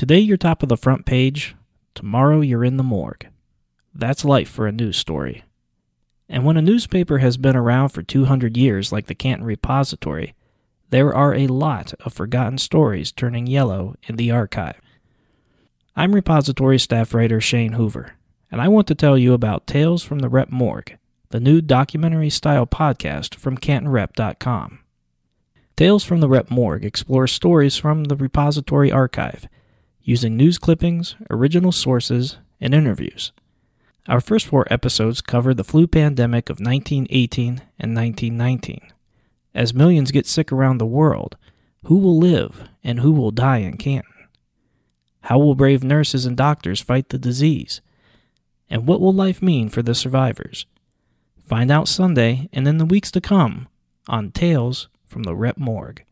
Today you're top of the front page, tomorrow you're in the morgue. That's life for a news story. And when a newspaper has been around for 200 years, like the Canton Repository, there are a lot of forgotten stories turning yellow in the archive. I'm repository staff writer Shane Hoover, and I want to tell you about Tales from the Rep Morgue, the new documentary style podcast from CantonRep.com. Tales from the Rep Morgue explores stories from the repository archive using news clippings, original sources, and interviews. Our first four episodes cover the flu pandemic of 1918 and 1919. As millions get sick around the world, who will live and who will die in Canton? How will brave nurses and doctors fight the disease? And what will life mean for the survivors? Find out Sunday and in the weeks to come on Tales from the Rep Morgue.